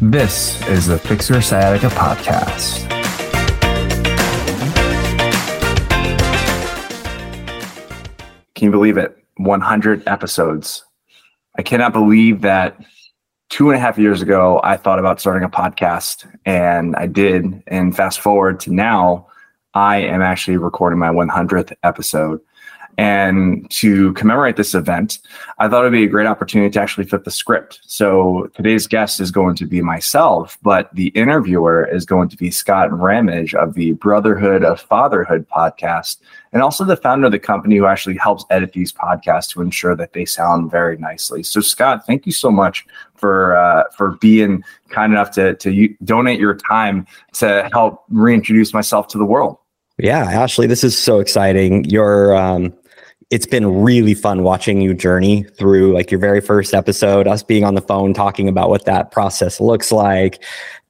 This is the Fix Your Sciatica podcast. Can you believe it? 100 episodes. I cannot believe that two and a half years ago, I thought about starting a podcast and I did. And fast forward to now, I am actually recording my 100th episode. And to commemorate this event, I thought it'd be a great opportunity to actually flip the script. So today's guest is going to be myself, but the interviewer is going to be Scott Rammage of the Brotherhood of Fatherhood podcast, and also the founder of the company who actually helps edit these podcasts to ensure that they sound very nicely. So Scott, thank you so much for uh, for being kind enough to to donate your time to help reintroduce myself to the world. Yeah, Ashley, this is so exciting. You're um, it's been really fun watching you journey through like your very first episode, us being on the phone talking about what that process looks like,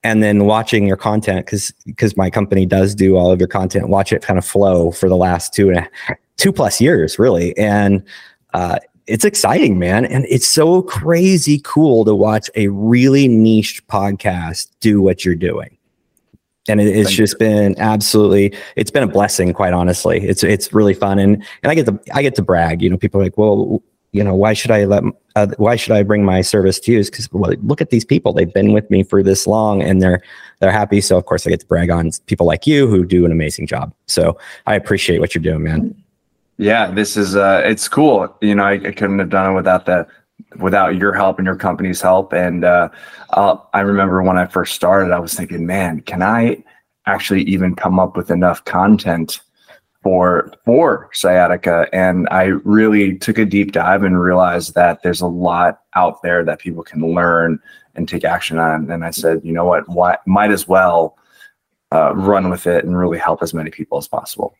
and then watching your content because because my company does do all of your content. Watch it kind of flow for the last two and a, two plus years, really, and uh, it's exciting, man, and it's so crazy cool to watch a really niche podcast do what you're doing and it, it's Thank just you. been absolutely it's been a blessing quite honestly. It's it's really fun. And and i get to i get to brag. You know people are like well you know why should i let uh, why should i bring my service to you? Because well, look at these people. They've been with me for this long and they're they're happy. So of course i get to brag on people like you who do an amazing job. So i appreciate what you're doing man. Yeah this is uh it's cool. You know i, I couldn't have done it without that without your help and your company's help. And uh, I remember when I first started, I was thinking, man, can I actually even come up with enough content for for sciatica? And I really took a deep dive and realized that there's a lot out there that people can learn and take action on. And I said, you know what, why, might as well uh, run with it and really help as many people as possible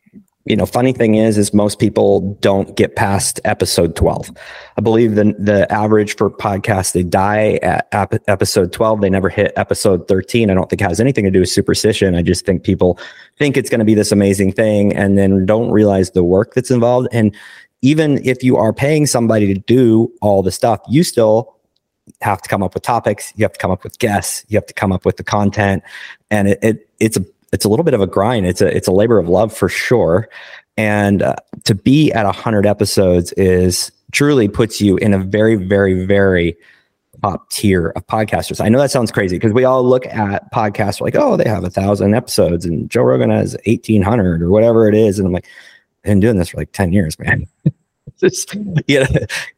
you know, funny thing is, is most people don't get past episode 12. I believe the, the average for podcasts, they die at ap- episode 12. They never hit episode 13. I don't think it has anything to do with superstition. I just think people think it's going to be this amazing thing and then don't realize the work that's involved. And even if you are paying somebody to do all the stuff, you still have to come up with topics. You have to come up with guests. You have to come up with the content. And it, it it's a it's a little bit of a grind. It's a it's a labor of love for sure. And uh, to be at 100 episodes is truly puts you in a very very very top tier of podcasters. I know that sounds crazy because we all look at podcasts like, oh, they have a thousand episodes and Joe Rogan has 1800 or whatever it is. And I'm like, I've been doing this for like 10 years, man. Just, you know,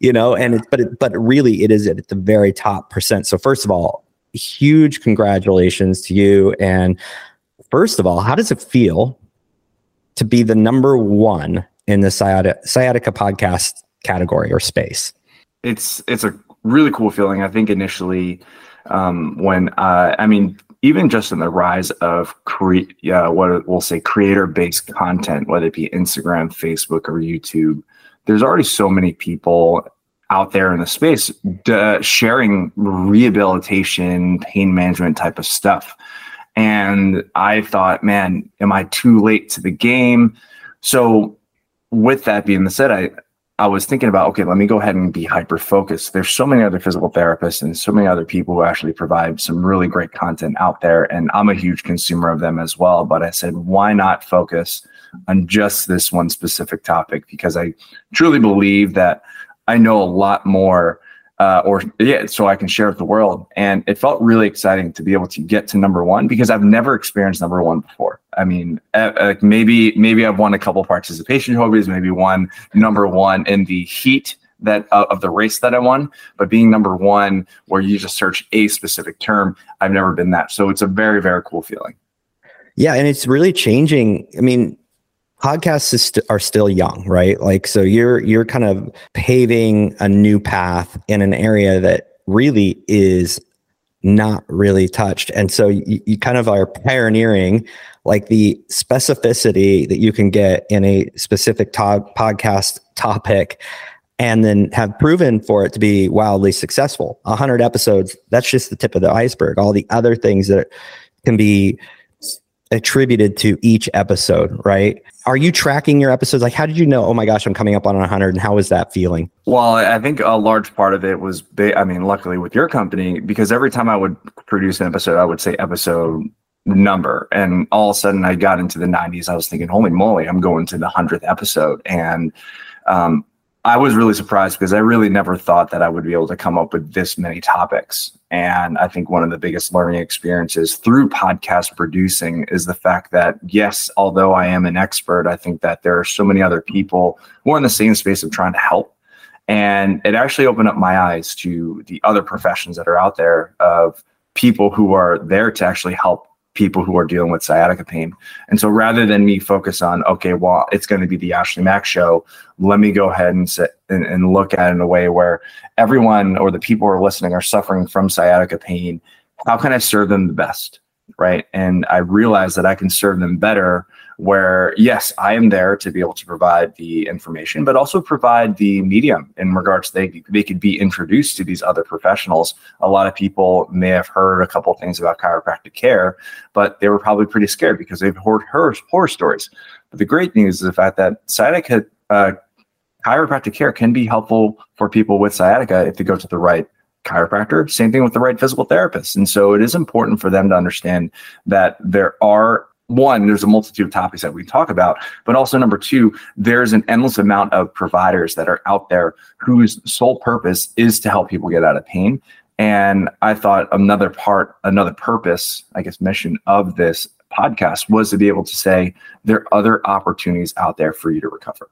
you know, and it, but it, but really it is at the very top percent. So first of all, huge congratulations to you. And First of all, how does it feel to be the number one in the sciatica, sciatica podcast category or space? It's it's a really cool feeling. I think initially, um, when uh, I mean, even just in the rise of create, yeah, what we'll say creator based content, whether it be Instagram, Facebook, or YouTube, there's already so many people out there in the space uh, sharing rehabilitation, pain management type of stuff. And I thought, man, am I too late to the game? So, with that being said, I I was thinking about, okay, let me go ahead and be hyper focused. There's so many other physical therapists and so many other people who actually provide some really great content out there. And I'm a huge consumer of them as well. But I said, why not focus on just this one specific topic? Because I truly believe that I know a lot more uh, or yeah, so I can share with the world. And it felt really exciting to be able to get to number one because I've never experienced number one before. I mean, uh, maybe maybe I've won a couple participation trophies, maybe one number one in the heat that uh, of the race that I won. But being number one, where you just search a specific term, I've never been that. So it's a very very cool feeling. Yeah, and it's really changing. I mean, podcasts st- are still young, right? Like, so you're you're kind of paving a new path in an area that really is not really touched, and so you, you kind of are pioneering like the specificity that you can get in a specific to- podcast topic and then have proven for it to be wildly successful. 100 episodes, that's just the tip of the iceberg. All the other things that can be attributed to each episode, right? Are you tracking your episodes? Like, how did you know, oh my gosh, I'm coming up on 100? And how was that feeling? Well, I think a large part of it was, I mean, luckily with your company, because every time I would produce an episode, I would say episode number. And all of a sudden, I got into the 90s. I was thinking, holy moly, I'm going to the 100th episode. And um, I was really surprised because I really never thought that I would be able to come up with this many topics. And I think one of the biggest learning experiences through podcast producing is the fact that, yes, although I am an expert, I think that there are so many other people who are in the same space of trying to help. And it actually opened up my eyes to the other professions that are out there of people who are there to actually help people who are dealing with sciatica pain. And so rather than me focus on, okay, well, it's going to be the Ashley Mak show, let me go ahead and sit and, and look at it in a way where everyone or the people who are listening are suffering from sciatica pain. How can I serve them the best? Right. And I realize that I can serve them better where yes, I am there to be able to provide the information, but also provide the medium in regards they they could be introduced to these other professionals. A lot of people may have heard a couple things about chiropractic care, but they were probably pretty scared because they've heard horror, horror stories. But the great news is the fact that sciatica uh, chiropractic care can be helpful for people with sciatica if they go to the right chiropractor. Same thing with the right physical therapist. And so it is important for them to understand that there are one, there's a multitude of topics that we talk about, but also number two, there's an endless amount of providers that are out there whose sole purpose is to help people get out of pain. And I thought another part, another purpose, I guess, mission of this podcast was to be able to say there are other opportunities out there for you to recover.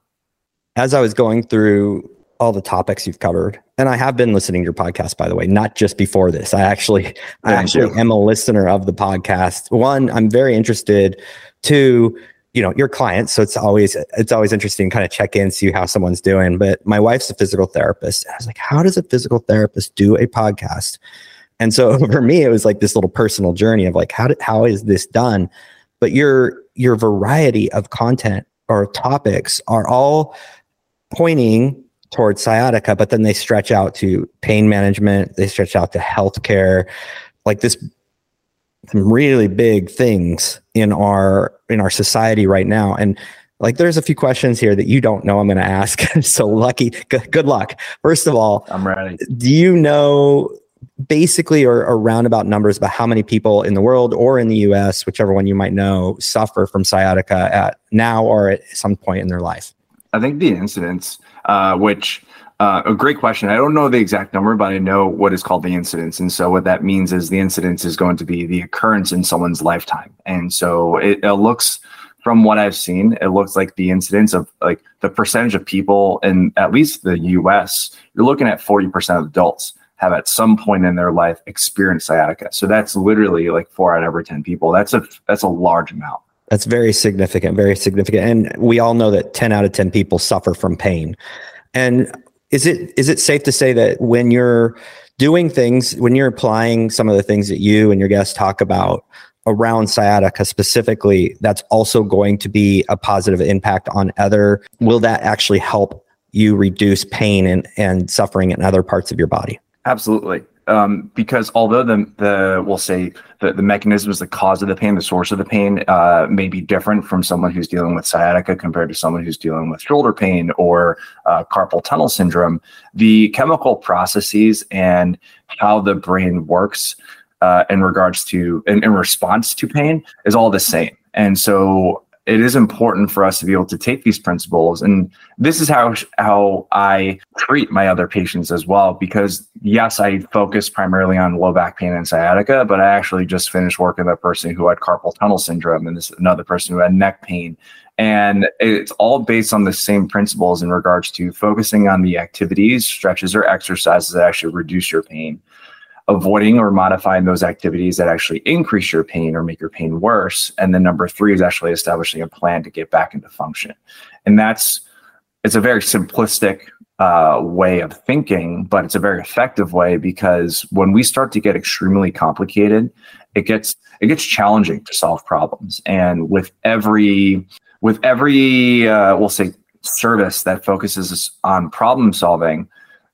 As I was going through all the topics you've covered. And I have been listening to your podcast, by the way, not just before this. I actually, I actually am a listener of the podcast. One, I'm very interested. Two, you know, your clients. So it's always, it's always interesting to kind of check in, see how someone's doing. But my wife's a physical therapist. I was like, how does a physical therapist do a podcast? And so for me, it was like this little personal journey of like, how did, how is this done? But your, your variety of content or topics are all pointing towards sciatica, but then they stretch out to pain management, they stretch out to healthcare, like this some really big things in our in our society right now. And like there's a few questions here that you don't know I'm going to ask. so lucky, good, good luck. First of all, I'm ready. Do you know basically or, or roundabout numbers about how many people in the world or in the US, whichever one you might know, suffer from sciatica at now or at some point in their life? I think the incidence, uh, which uh, a great question. I don't know the exact number, but I know what is called the incidence. And so what that means is the incidence is going to be the occurrence in someone's lifetime. And so it, it looks from what I've seen, it looks like the incidence of like the percentage of people in at least the US, you're looking at 40% of adults have at some point in their life experienced sciatica. So that's literally like four out of every 10 people. That's a that's a large amount. That's very significant, very significant. And we all know that 10 out of 10 people suffer from pain. And is it is it safe to say that when you're doing things, when you're applying some of the things that you and your guests talk about around sciatica specifically, that's also going to be a positive impact on other? Will that actually help you reduce pain and, and suffering in other parts of your body? Absolutely um, because although the the we'll say the, the mechanisms, the cause of the pain, the source of the pain uh, may be different from someone who's dealing with sciatica compared to someone who's dealing with shoulder pain or uh, carpal tunnel syndrome, the chemical processes and how the brain works uh, in regards to in, in response to pain is all the same. And so it is important for us to be able to take these principles. And this is how how i treat my other patients as well because yes i focus primarily on low back pain and sciatica but i actually just finished working with a person who had carpal tunnel syndrome and this another person who had neck pain. And it's all based on the same principles in regards to focusing on the activities stretches or exercises that actually reduce your pain avoiding or modifying those activities that actually increase your pain or make your pain worse. And then number three is actually establishing a plan to get back into function. And that's it's a very simplistic uh, way of thinking, but it's a very effective way because when we start to get extremely complicated, it gets it gets challenging to solve problems. And with every with every uh, we'll say service that focuses on problem solving,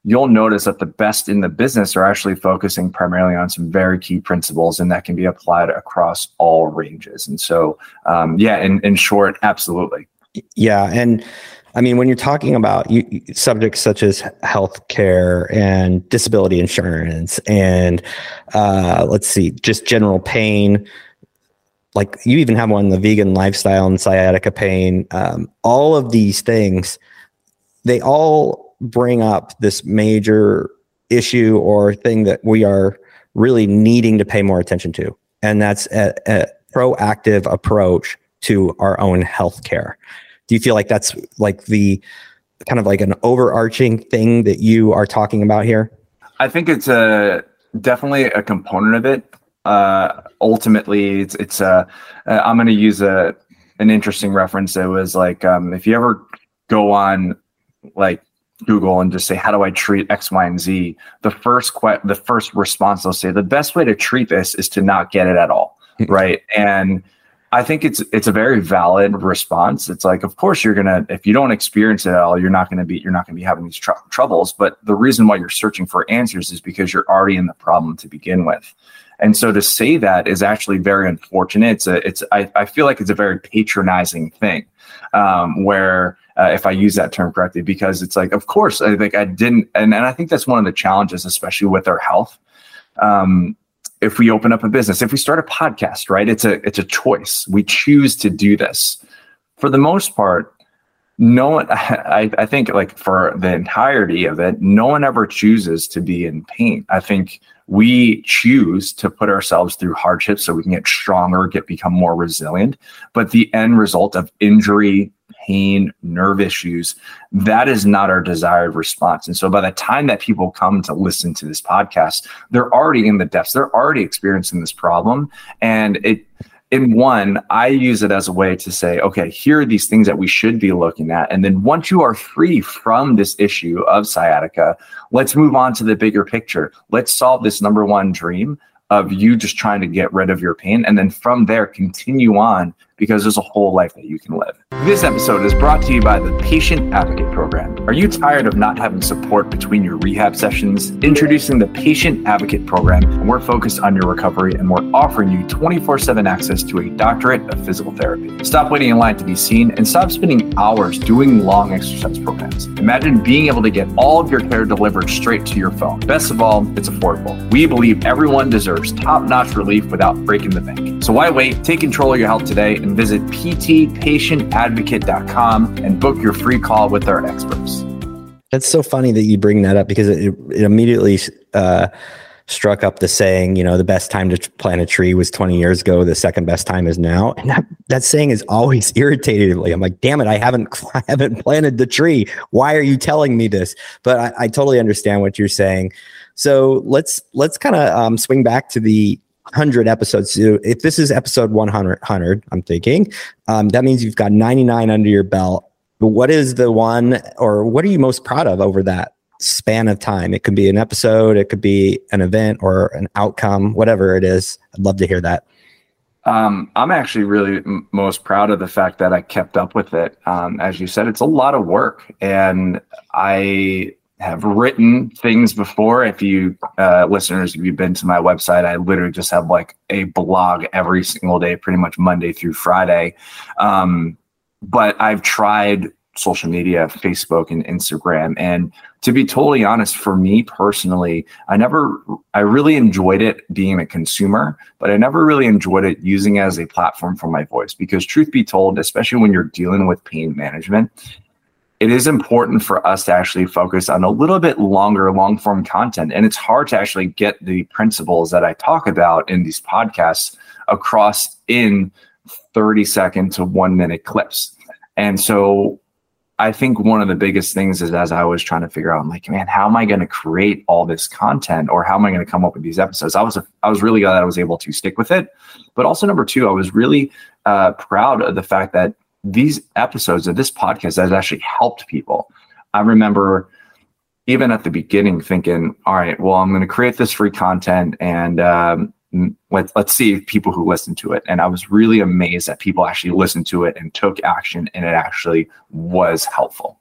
you'll notice that the best in the business are actually focusing primarily on some very key principles and that can be applied across all ranges and so um, yeah in, in short absolutely yeah and I mean, when you're talking about you, subjects such as healthcare and disability insurance, and uh, let's see, just general pain, like you even have one the vegan lifestyle and sciatica pain. Um, all of these things, they all bring up this major issue or thing that we are really needing to pay more attention to, and that's a, a proactive approach to our own health care. Do you feel like that's like the kind of like an overarching thing that you are talking about here? I think it's a definitely a component of it. Uh, ultimately, it's it's a. Uh, I'm going to use a an interesting reference. It was like um, if you ever go on like Google and just say, "How do I treat X, Y, and Z?" The first que- the first response they'll say, "The best way to treat this is to not get it at all." Hmm. right? And I think it's it's a very valid response. It's like, of course, you're gonna if you don't experience it at all, you're not gonna be you're not gonna be having these tr- troubles. But the reason why you're searching for answers is because you're already in the problem to begin with. And so to say that is actually very unfortunate. It's a it's I, I feel like it's a very patronizing thing, um, where uh, if I use that term correctly, because it's like, of course, I think I didn't, and, and I think that's one of the challenges, especially with our health. Um, if we open up a business, if we start a podcast, right? It's a it's a choice. We choose to do this. For the most part, no one I, I think like for the entirety of it, no one ever chooses to be in pain. I think we choose to put ourselves through hardships so we can get stronger, get become more resilient. But the end result of injury, pain, nerve issues, that is not our desired response. And so by the time that people come to listen to this podcast, they're already in the depths, they're already experiencing this problem. And it, in one, I use it as a way to say, okay, here are these things that we should be looking at. And then once you are free from this issue of sciatica, let's move on to the bigger picture. Let's solve this number one dream of you just trying to get rid of your pain. And then from there, continue on because there's a whole life that you can live. This episode is brought to you by the Patient Advocate Program. Are you tired of not having support between your rehab sessions? Introducing the Patient Advocate Program, and we're focused on your recovery and we're offering you 24 7 access to a doctorate of physical therapy. Stop waiting in line to be seen and stop spending hours doing long exercise programs. Imagine being able to get all of your care delivered straight to your phone. Best of all, it's affordable. We believe everyone deserves top notch relief without breaking the bank. So why wait? Take control of your health today and visit ptpatientadvocate.com and book your free call with our experts. That's so funny that you bring that up because it, it immediately uh, struck up the saying, you know, the best time to plant a tree was 20 years ago. The second best time is now. And that, that saying is always irritated me. I'm like, damn it, I haven't, I haven't planted the tree. Why are you telling me this? But I, I totally understand what you're saying. So let's, let's kind of um, swing back to the 100 episodes. So if this is episode 100, 100 I'm thinking, um, that means you've got 99 under your belt. But what is the one, or what are you most proud of over that span of time? It could be an episode, it could be an event or an outcome, whatever it is. I'd love to hear that. Um, I'm actually really m- most proud of the fact that I kept up with it. Um, as you said, it's a lot of work, and I have written things before. If you uh, listeners, if you've been to my website, I literally just have like a blog every single day, pretty much Monday through Friday. Um, but I've tried social media, Facebook and Instagram. And to be totally honest, for me personally, I never, I really enjoyed it being a consumer, but I never really enjoyed it using as a platform for my voice. Because truth be told, especially when you're dealing with pain management, it is important for us to actually focus on a little bit longer, long form content. And it's hard to actually get the principles that I talk about in these podcasts across in 30 second to one minute clips. And so I think one of the biggest things is as I was trying to figure out, I'm like, man, how am I going to create all this content or how am I going to come up with these episodes? I was, I was really glad I was able to stick with it. But also number two, I was really uh, proud of the fact that these episodes of this podcast has actually helped people. I remember even at the beginning thinking, all right, well, I'm going to create this free content and um, let, let's see people who listen to it. And I was really amazed that people actually listened to it and took action and it actually was helpful.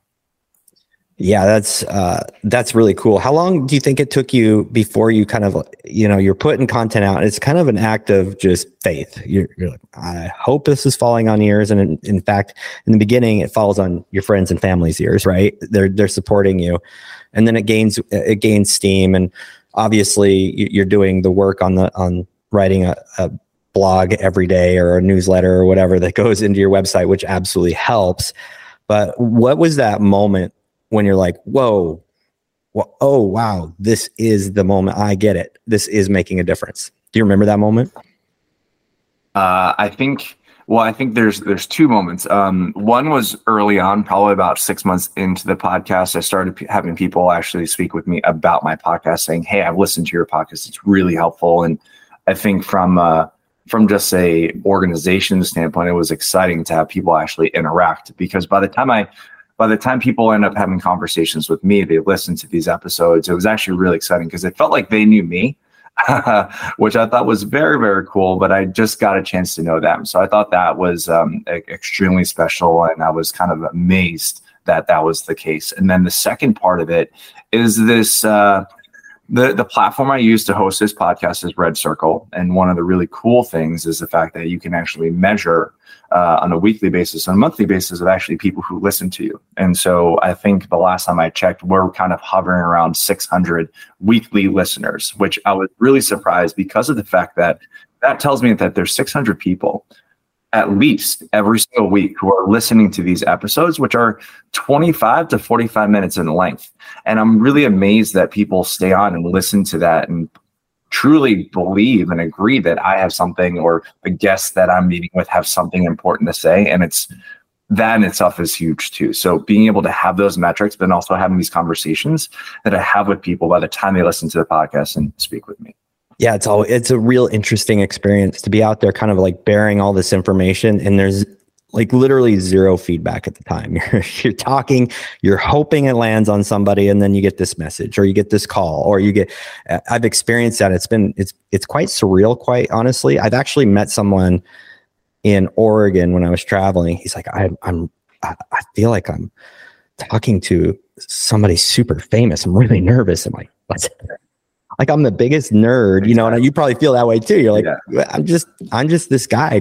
Yeah, that's uh, that's really cool. How long do you think it took you before you kind of you know you're putting content out? It's kind of an act of just faith. You're, you're like, I hope this is falling on ears, and in, in, fact, in the beginning, it falls on your friends and family's ears. Right? They're they're supporting you, and then it gains it gains steam, and obviously you're doing the work on the on writing a, a blog every day or a newsletter or whatever that goes into your website, which absolutely helps. But what was that moment when you're like, whoa, well, oh, wow, this is the moment I get it. This is making a difference. Do you remember that moment? Uh, I think, well, I think there's, there's two moments. Um, one was early on, probably about six months into the podcast. I started p- having people actually speak with me about my podcast saying, Hey, I've listened to your podcast. It's really helpful. And I think from, uh, from just a organization standpoint, it was exciting to have people actually interact because by the time I by the time people end up having conversations with me, they listen to these episodes. It was actually really exciting because it felt like they knew me, which I thought was very, very cool. But I just got a chance to know them. So I thought that was um, extremely special. And I was kind of amazed that that was the case. And then the second part of it is this. Uh, the the platform I use to host this podcast is Red Circle, and one of the really cool things is the fact that you can actually measure uh, on a weekly basis, on a monthly basis, of actually people who listen to you. And so I think the last time I checked, we're kind of hovering around 600 weekly listeners, which I was really surprised because of the fact that that tells me that there's 600 people at least every single week who are listening to these episodes, which are 25 to 45 minutes in length. And I'm really amazed that people stay on and listen to that and truly believe and agree that I have something or the guests that I'm meeting with have something important to say. And it's that in itself is huge too. So being able to have those metrics, but also having these conversations that I have with people by the time they listen to the podcast and speak with me. Yeah, it's all it's a real interesting experience to be out there kind of like bearing all this information and there's like literally zero feedback at the time. You're, you're talking, you're hoping it lands on somebody, and then you get this message, or you get this call, or you get. Uh, I've experienced that. It's been it's it's quite surreal, quite honestly. I've actually met someone in Oregon when I was traveling. He's like, I, I'm I, I feel like I'm talking to somebody super famous. I'm really nervous. I'm like, what's like I'm the biggest nerd, you know, and you probably feel that way too. You're like, yeah. I'm just I'm just this guy.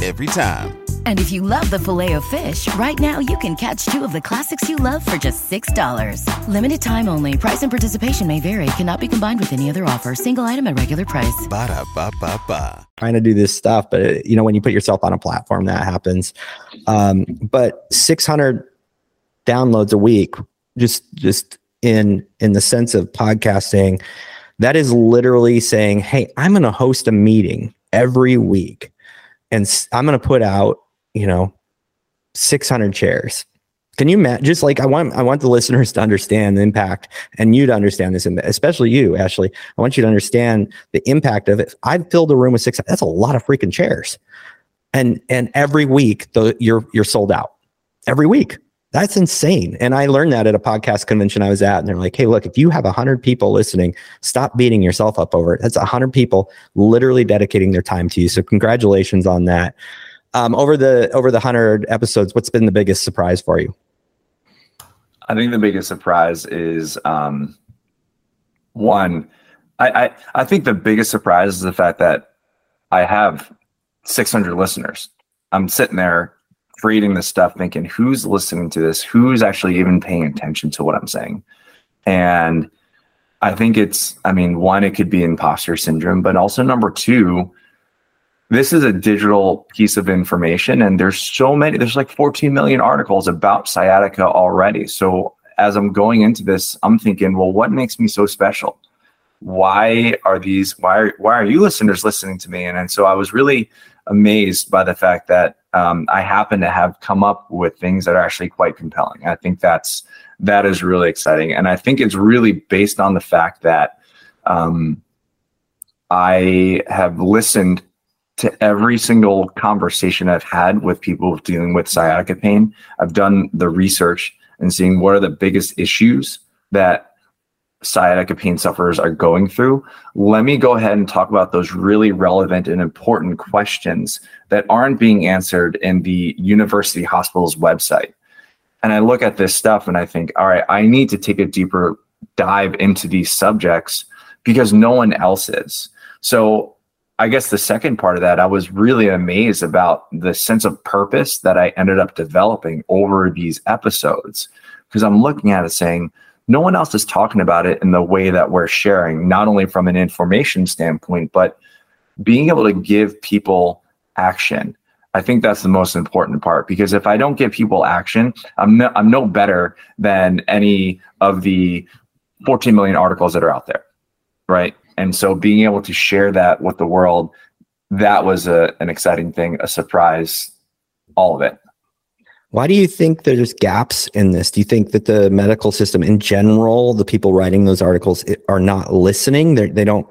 Every time. And if you love the filet of fish, right now you can catch two of the classics you love for just $6. Limited time only. Price and participation may vary. Cannot be combined with any other offer. Single item at regular price. Ba da ba ba ba trying to do this stuff but you know when you put yourself on a platform that happens um, but 600 downloads a week just just in in the sense of podcasting that is literally saying hey i'm going to host a meeting every week and i'm going to put out you know 600 chairs can you imagine? Just like I want, I want the listeners to understand the impact, and you to understand this, and especially you, Ashley. I want you to understand the impact of it. I've filled a room with six. That's a lot of freaking chairs, and and every week the you're you're sold out. Every week, that's insane. And I learned that at a podcast convention I was at, and they're like, "Hey, look, if you have hundred people listening, stop beating yourself up over it. That's hundred people literally dedicating their time to you. So congratulations on that." Um, over the over the hundred episodes, what's been the biggest surprise for you? I think the biggest surprise is um, one. I, I I think the biggest surprise is the fact that I have 600 listeners. I'm sitting there creating this stuff, thinking, who's listening to this? Who's actually even paying attention to what I'm saying? And I think it's, I mean, one, it could be imposter syndrome, but also number two, this is a digital piece of information and there's so many there's like 14 million articles about sciatica already so as i'm going into this i'm thinking well what makes me so special why are these why are, why are you listeners listening to me and, and so i was really amazed by the fact that um, i happen to have come up with things that are actually quite compelling i think that's that is really exciting and i think it's really based on the fact that um, i have listened to every single conversation I've had with people dealing with sciatica pain. I've done the research and seeing what are the biggest issues that sciatica pain sufferers are going through. Let me go ahead and talk about those really relevant and important questions that aren't being answered in the university hospital's website. And I look at this stuff and I think, all right, I need to take a deeper dive into these subjects because no one else is. So I guess the second part of that, I was really amazed about the sense of purpose that I ended up developing over these episodes. Because I'm looking at it saying, no one else is talking about it in the way that we're sharing, not only from an information standpoint, but being able to give people action. I think that's the most important part because if I don't give people action, I'm no, I'm no better than any of the 14 million articles that are out there, right? And so being able to share that with the world, that was a, an exciting thing, a surprise, all of it. Why do you think there's gaps in this? Do you think that the medical system in general, the people writing those articles are not listening? They're, they don't,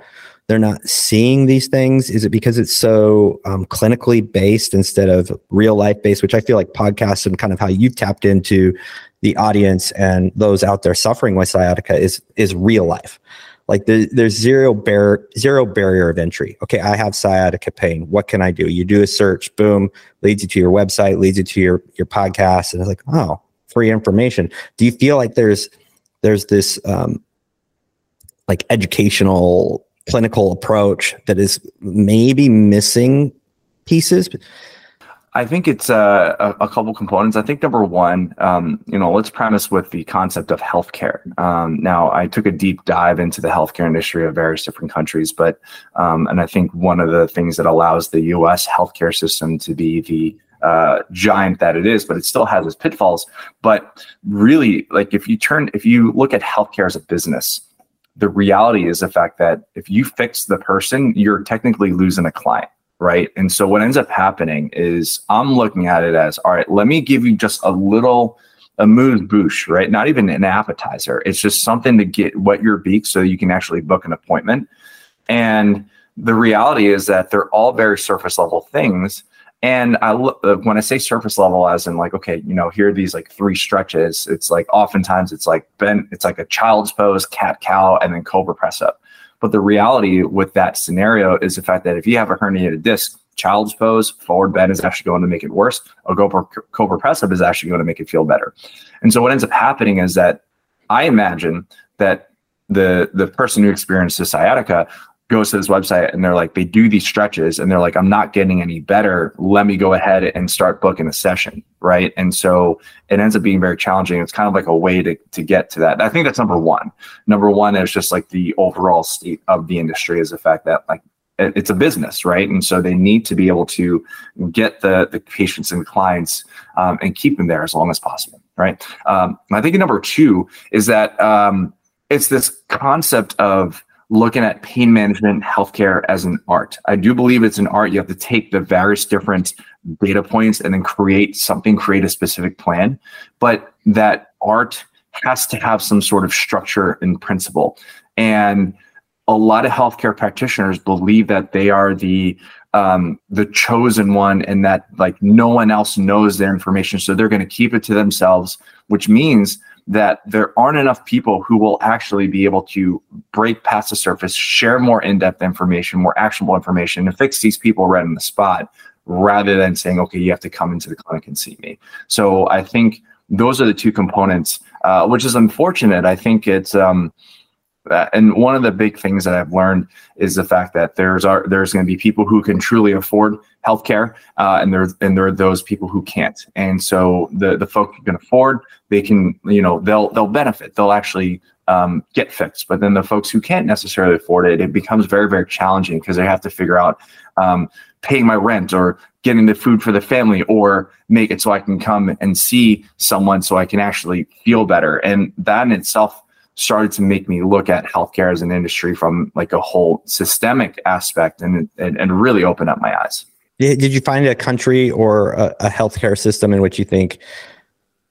they're not seeing these things. Is it because it's so um, clinically based instead of real life based, which I feel like podcasts and kind of how you've tapped into the audience and those out there suffering with sciatica is, is real life. Like the, there's zero bar, zero barrier of entry. Okay, I have sciatica pain. What can I do? You do a search, boom, leads you to your website, leads you to your your podcast, and it's like, oh, free information. Do you feel like there's there's this um, like educational clinical approach that is maybe missing pieces? I think it's uh, a, a, couple components. I think number one, um, you know, let's premise with the concept of healthcare. Um, now, I took a deep dive into the healthcare industry of various different countries, but um, and I think one of the things that allows the U.S. healthcare system to be the uh, giant that it is, but it still has its pitfalls. But really, like if you turn, if you look at healthcare as a business, the reality is the fact that if you fix the person, you're technically losing a client right? And so what ends up happening is I'm looking at it as, all right, let me give you just a little a mood boost, right? Not even an appetizer. It's just something to get wet your beak so you can actually book an appointment. And the reality is that they're all very surface level things. And I uh, when I say surface level, as in like, okay, you know, here are these like three stretches. It's like oftentimes it's like bent, it's like a child's pose, cat cow, and then cobra press up. But the reality with that scenario is the fact that if you have a herniated disc, child's pose, forward bend is actually going to make it worse. A cobra, press up is actually going to make it feel better. And so what ends up happening is that I imagine that the the person who experiences sciatica goes to this website and they're like they do these stretches and they're like i'm not getting any better. Let me go ahead and start booking a session right? And so it ends up being very challenging. It's kind of like a way to, to get to that. I think that's number one. Number one is just like the overall state of the industry is the fact that like it's a business right? And so they need to be able to get the the patients and clients um, and keep them there as long as possible right? Um, i think number two is that um, it's this concept of looking at pain management healthcare as an art. I do believe it's an art. You have to take the various different data points and then create something, create a specific plan. But that art has to have some sort of structure and principle. And a lot of healthcare practitioners believe that they are the um, the chosen one and that like no one else knows their information so they're going to keep it to themselves which means that there aren't enough people who will actually be able to break past the surface, share more in depth information, more actionable information, and fix these people right on the spot rather than saying, okay, you have to come into the clinic and see me. So I think those are the two components, uh, which is unfortunate. I think it's, um, uh, and one of the big things that I've learned is the fact that there's are there's going to be people who can truly afford healthcare, uh, and there and there are those people who can't. And so the the folks who can afford, they can you know they'll they'll benefit. They'll actually um, get fixed. But then the folks who can't necessarily afford it, it becomes very very challenging because they have to figure out um, paying my rent or getting the food for the family or make it so I can come and see someone so I can actually feel better. And that in itself started to make me look at healthcare as an industry from like a whole systemic aspect and, and, and really open up my eyes. Did you find a country or a, a healthcare system in which you think,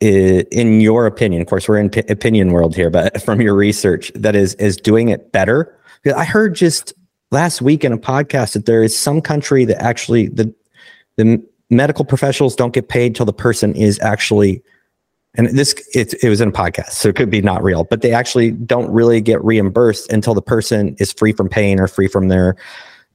in your opinion, of course, we're in p- opinion world here, but from your research, that is is doing it better? I heard just last week in a podcast that there is some country that actually the the medical professionals don't get paid till the person is actually and this it, it was in a podcast so it could be not real but they actually don't really get reimbursed until the person is free from pain or free from their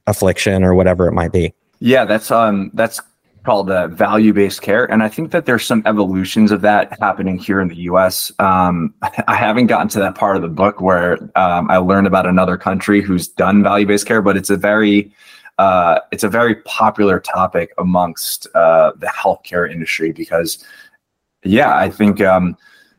affliction or whatever it might be. Yeah that's um that's called uh, value-based care and i think that there's some evolutions of that happening here in the us um, i haven't gotten to that part of the book where um, i learned about another country who's done value-based care but it's a very uh, it's a very popular topic amongst uh, the healthcare industry because yeah i think um,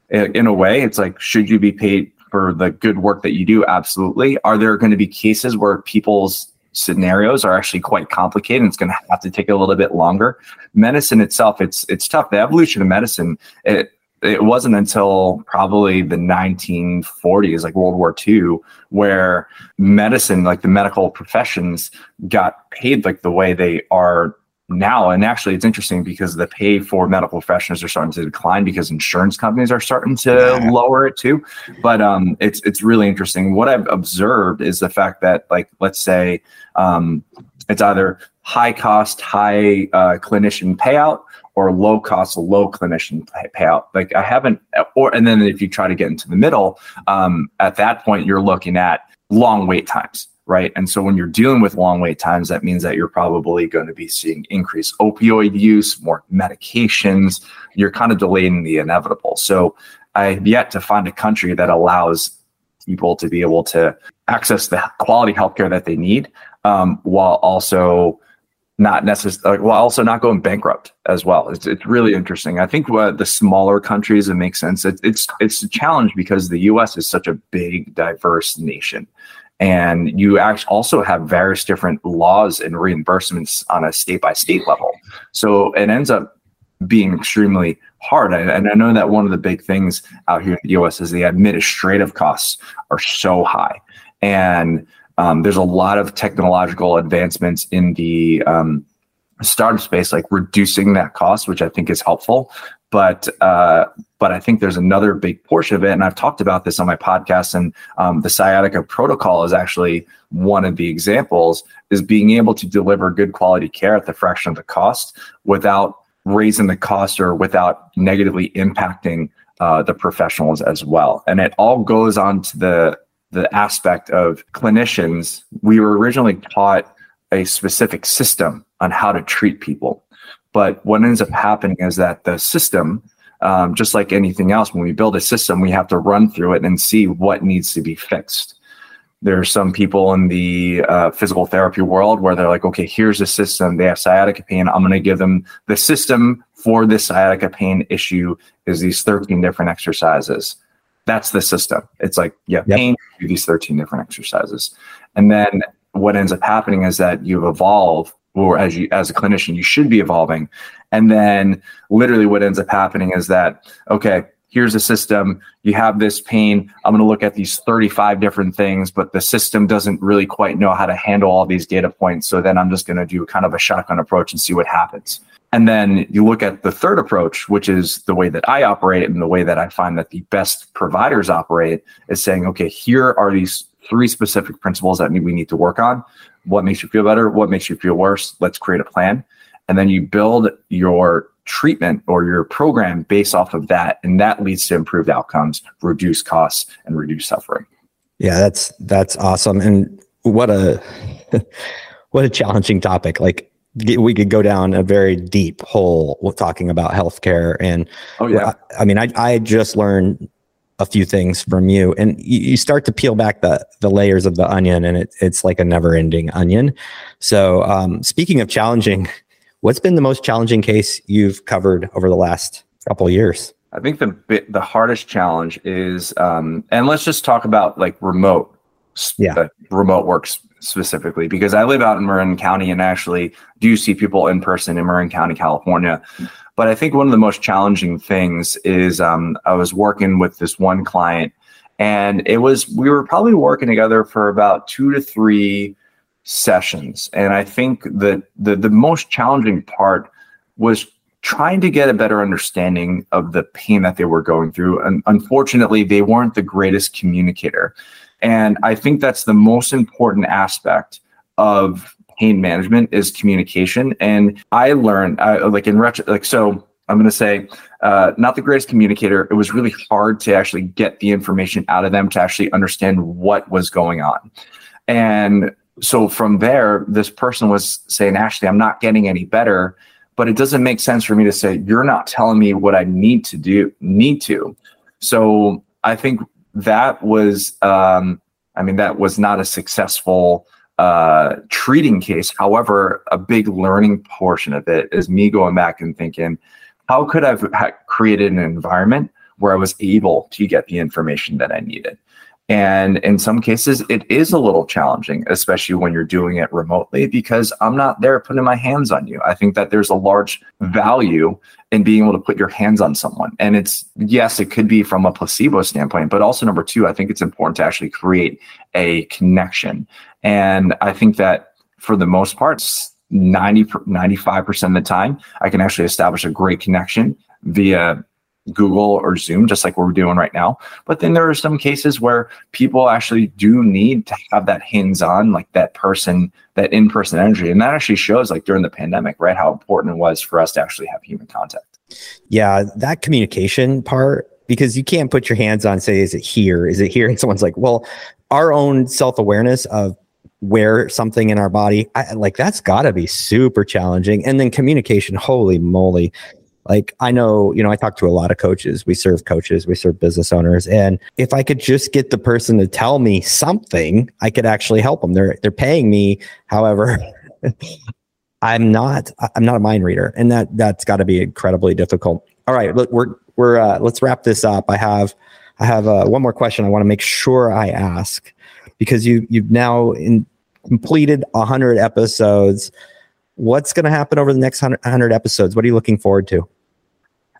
in, a way it's like should you be paid for the good work that you do? Absolutely. Are there going to be cases where people's scenarios are actually quite complicated and it's going to have to take a little bit longer? Medicine itself it's it's tough. The evolution of medicine it it wasn't until probably the 1940s like world war ii where medicine like the medical professions got paid like the way they are now and actually it's interesting because the pay for medical professionals are starting to decline because insurance companies are starting to yeah. lower it too. But um it's it's really interesting. What i've observed is the fact that like let's say um it's either high cost high uh, clinician payout or low cost low clinician payout. Like i haven't or and then if you try to get into the middle um at that point you're looking at long wait times right? And so when you're dealing with long wait times, that means that you're probably going to be seeing increased opioid use, more medications. You're kind of delaying the inevitable. So I've yet to find a country that allows people to be able to access the quality healthcare that they need um, while also not necessarily while also not going bankrupt as well. It's, it's really interesting. I think what the smaller countries it makes sense. It, it's it's a challenge because the U.S. is such a big, diverse nation, and you actually also have various different laws and reimbursements on a state by state level. So it ends up being extremely hard. And I know that one of the big things out here in the US is the administrative costs are so high. And um, there's a lot of technological advancements in the um, startup space, like reducing that cost, which I think is helpful. But uh, but I think there's another big portion of it, and I've talked about this on my podcast. And um, the sciatica protocol is actually one of the examples is being able to deliver good quality care at the fraction of the cost without raising the cost or without negatively impacting uh, the professionals as well. And it all goes on to the the aspect of clinicians. We were originally taught a specific system on how to treat people. But what ends up happening is that the system um, just like anything else, when we build a system, we have to run through it and see what needs to be fixed. There are some people in the uh, physical therapy world where they're like, okay, here's a system. They have sciatica pain. I'm going to give them the system for this sciatica pain issue is these 13 different exercises. That's the system. It's like, yeah, yep. pain, do these 13 different exercises. And then what ends up happening is that you evolve or as you as a clinician you should be evolving. And then literally what ends up happening is that okay here's a system. You have this pain. I'm going to look at these 35 different things but the system doesn't really quite know how to handle all these data points. So then i'm just going to do kind of a shotgun approach and see what happens. And then you look at the third approach which is the way that i operate and the way that i find that the best providers operate is saying okay here are these three specific principles that we need to work on what makes you feel better, what makes you feel worse. Let's create a plan. And then you build your treatment or your program based off of that. And that leads to improved outcomes, reduce costs, and reduce suffering. Yeah, that's that's awesome. And what a what a challenging topic. Like we could go down a very deep hole talking about healthcare. And oh yeah, I, I mean, I I just learned a few things from you. And you, you, start to peel back the the layers of the onion and it, it's like a never ending onion. So um, speaking of challenging what's been the most challenging case you've covered over the last couple years? I think the bit the hardest challenge is um, and let's just talk about like remote yeah. uh, remote works specifically because i live out in marin county and actually do see people in person in marin county california but I think one of the most challenging things is um, I was working with this one client, and it was we were probably working together for about two to three sessions. And I think that the the most challenging part was trying to get a better understanding of the pain that they were going through. And unfortunately, they weren't the greatest communicator. And I think that's the most important aspect of pain management is communication. And I learned, like in retro, like so. I'm going to say, uh, not the greatest communicator. It was really hard to actually get the information out of them to actually understand what was going on. And so from there, this person was saying, Ashley, I'm not getting any better, but it doesn't make sense for me to say, you're not telling me what I need to do, need to. So I think that was, um, I mean, that was not a successful uh, treating case. However, a big learning portion of it is me going back and thinking, how could I have created an environment where I was able to get the information that I needed? And in some cases, it is a little challenging, especially when you're doing it remotely, because I'm not there putting my hands on you. I think that there's a large value in being able to put your hands on someone. And it's, yes, it could be from a placebo standpoint, but also, number two, I think it's important to actually create a connection. And I think that for the most part, 90, 95% of the time, I can actually establish a great connection via Google or Zoom, just like we're doing right now. But then there are some cases where people actually do need to have that hands on, like that person, that in person energy. And that actually shows, like during the pandemic, right, how important it was for us to actually have human contact. Yeah, that communication part, because you can't put your hands on, say, is it here? Is it here? And someone's like, well, our own self awareness of where something in our body, I, like that's got to be super challenging. And then communication, holy moly like I know, you know, I talk to a lot of coaches. We serve coaches, we serve business owners, and if I could just get the person to tell me something, I could actually help them. They're they're paying me, however, I'm not I'm not a mind reader, and that that's got to be incredibly difficult. All right, look, we're we're uh, let's wrap this up. I have I have uh, one more question I want to make sure I ask because you you've now in, completed 100 episodes what's going to happen over the next 100, 100, episodes what are you looking forward to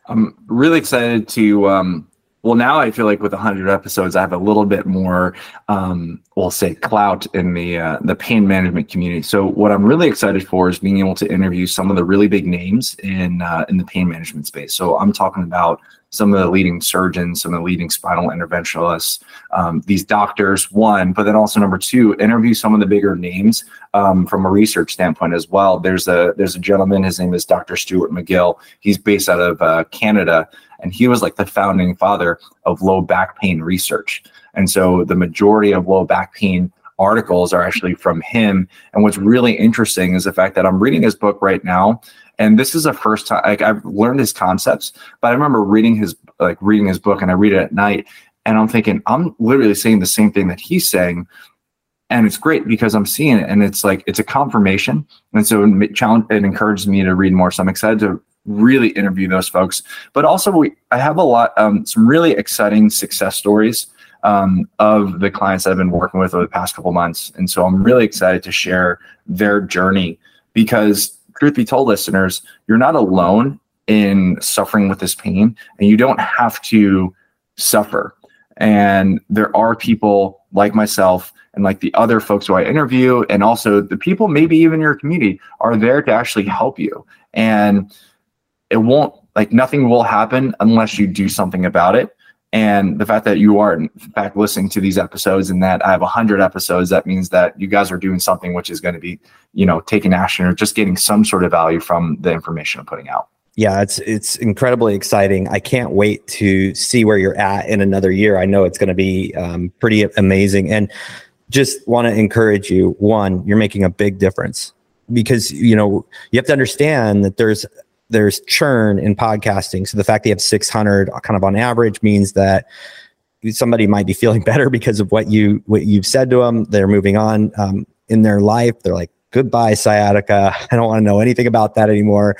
I'm really excited to. Um, well, now I feel like with 100 episodes, I have a little bit more, um, we'll say, clout in the uh, the pain management community. So, what I'm really excited for is being able to interview some of the really big names in uh, in the pain management space. So, I'm talking about some of the leading surgeons, some of the leading spinal interventionalists, um, these doctors, one, but then also number two, interview some of the bigger names um, from a research standpoint as well. There's a there's a gentleman, his name is Dr. Stuart McGill. He's based out of uh, Canada, and he was like the founding father of low back pain research. And so the majority of low back pain articles are actually from him. And what's really interesting is the fact that I'm reading his book right now and this is the first time like I've learned his concepts, but I remember reading his like reading his book and I read it at night and I'm thinking, I'm literally saying the same thing that he's saying. And it's great because I'm seeing it and it's like it's a confirmation. And so it, challenge, it encourages me to read more. So I'm excited to really interview those folks. But also we I have a lot um, some really exciting success stories um, of the clients that I've been working with over the past couple months. And so I'm really excited to share their journey because truth be told, listeners, you're not alone in suffering with this pain, and you don't have to suffer. And there are people like myself and like the other folks who I interview, and also the people, maybe even your community, are there to actually help you. And it won't, like, nothing will happen unless you do something about it. And the fact that you are, in fact, listening to these episodes and that I have 100 episodes, that means that you guys are doing something which is going to be, you know, taking action or just getting some sort of value from the information I'm putting out. Yeah, it's it's incredibly exciting. I can't wait to see where you're at in another year. I know it's going to be um, pretty amazing, and just want to encourage you. One, you're making a big difference because you know you have to understand that there's there's churn in podcasting. So the fact you have 600 kind of on average means that somebody might be feeling better because of what you what you've said to them. They're moving on um, in their life. They're like, goodbye sciatica. I don't want to know anything about that anymore.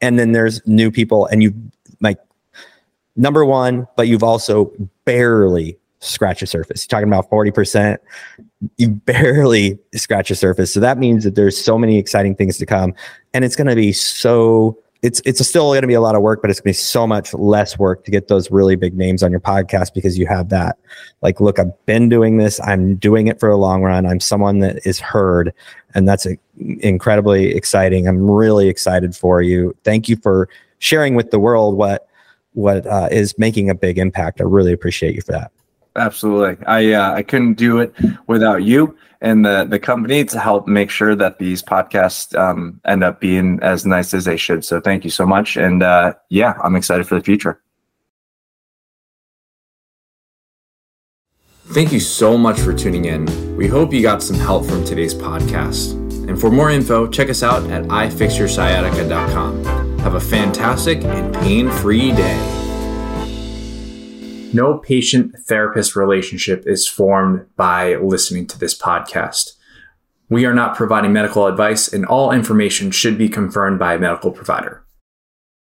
And then there's new people, and you like number one, but you've also barely scratched the surface. You're talking about 40%. You barely scratch the surface. So that means that there's so many exciting things to come. And it's going to be so it's it's still going to be a lot of work, but it's going to be so much less work to get those really big names on your podcast because you have that. Like, look, I've been doing this. I'm doing it for a long run. I'm someone that is heard, and that's a, incredibly exciting. I'm really excited for you. Thank you for sharing with the world what what uh, is making a big impact. I really appreciate you for that. Absolutely. I uh, I couldn't do it without you. And the the company to help make sure that these podcasts um, end up being as nice as they should. So thank you so much, and uh, yeah, I'm excited for the future. Thank you so much for tuning in. We hope you got some help from today's podcast. And for more info, check us out at ifixyoursciatica.com. Have a fantastic and pain free day. No patient therapist relationship is formed by listening to this podcast. We are not providing medical advice, and all information should be confirmed by a medical provider.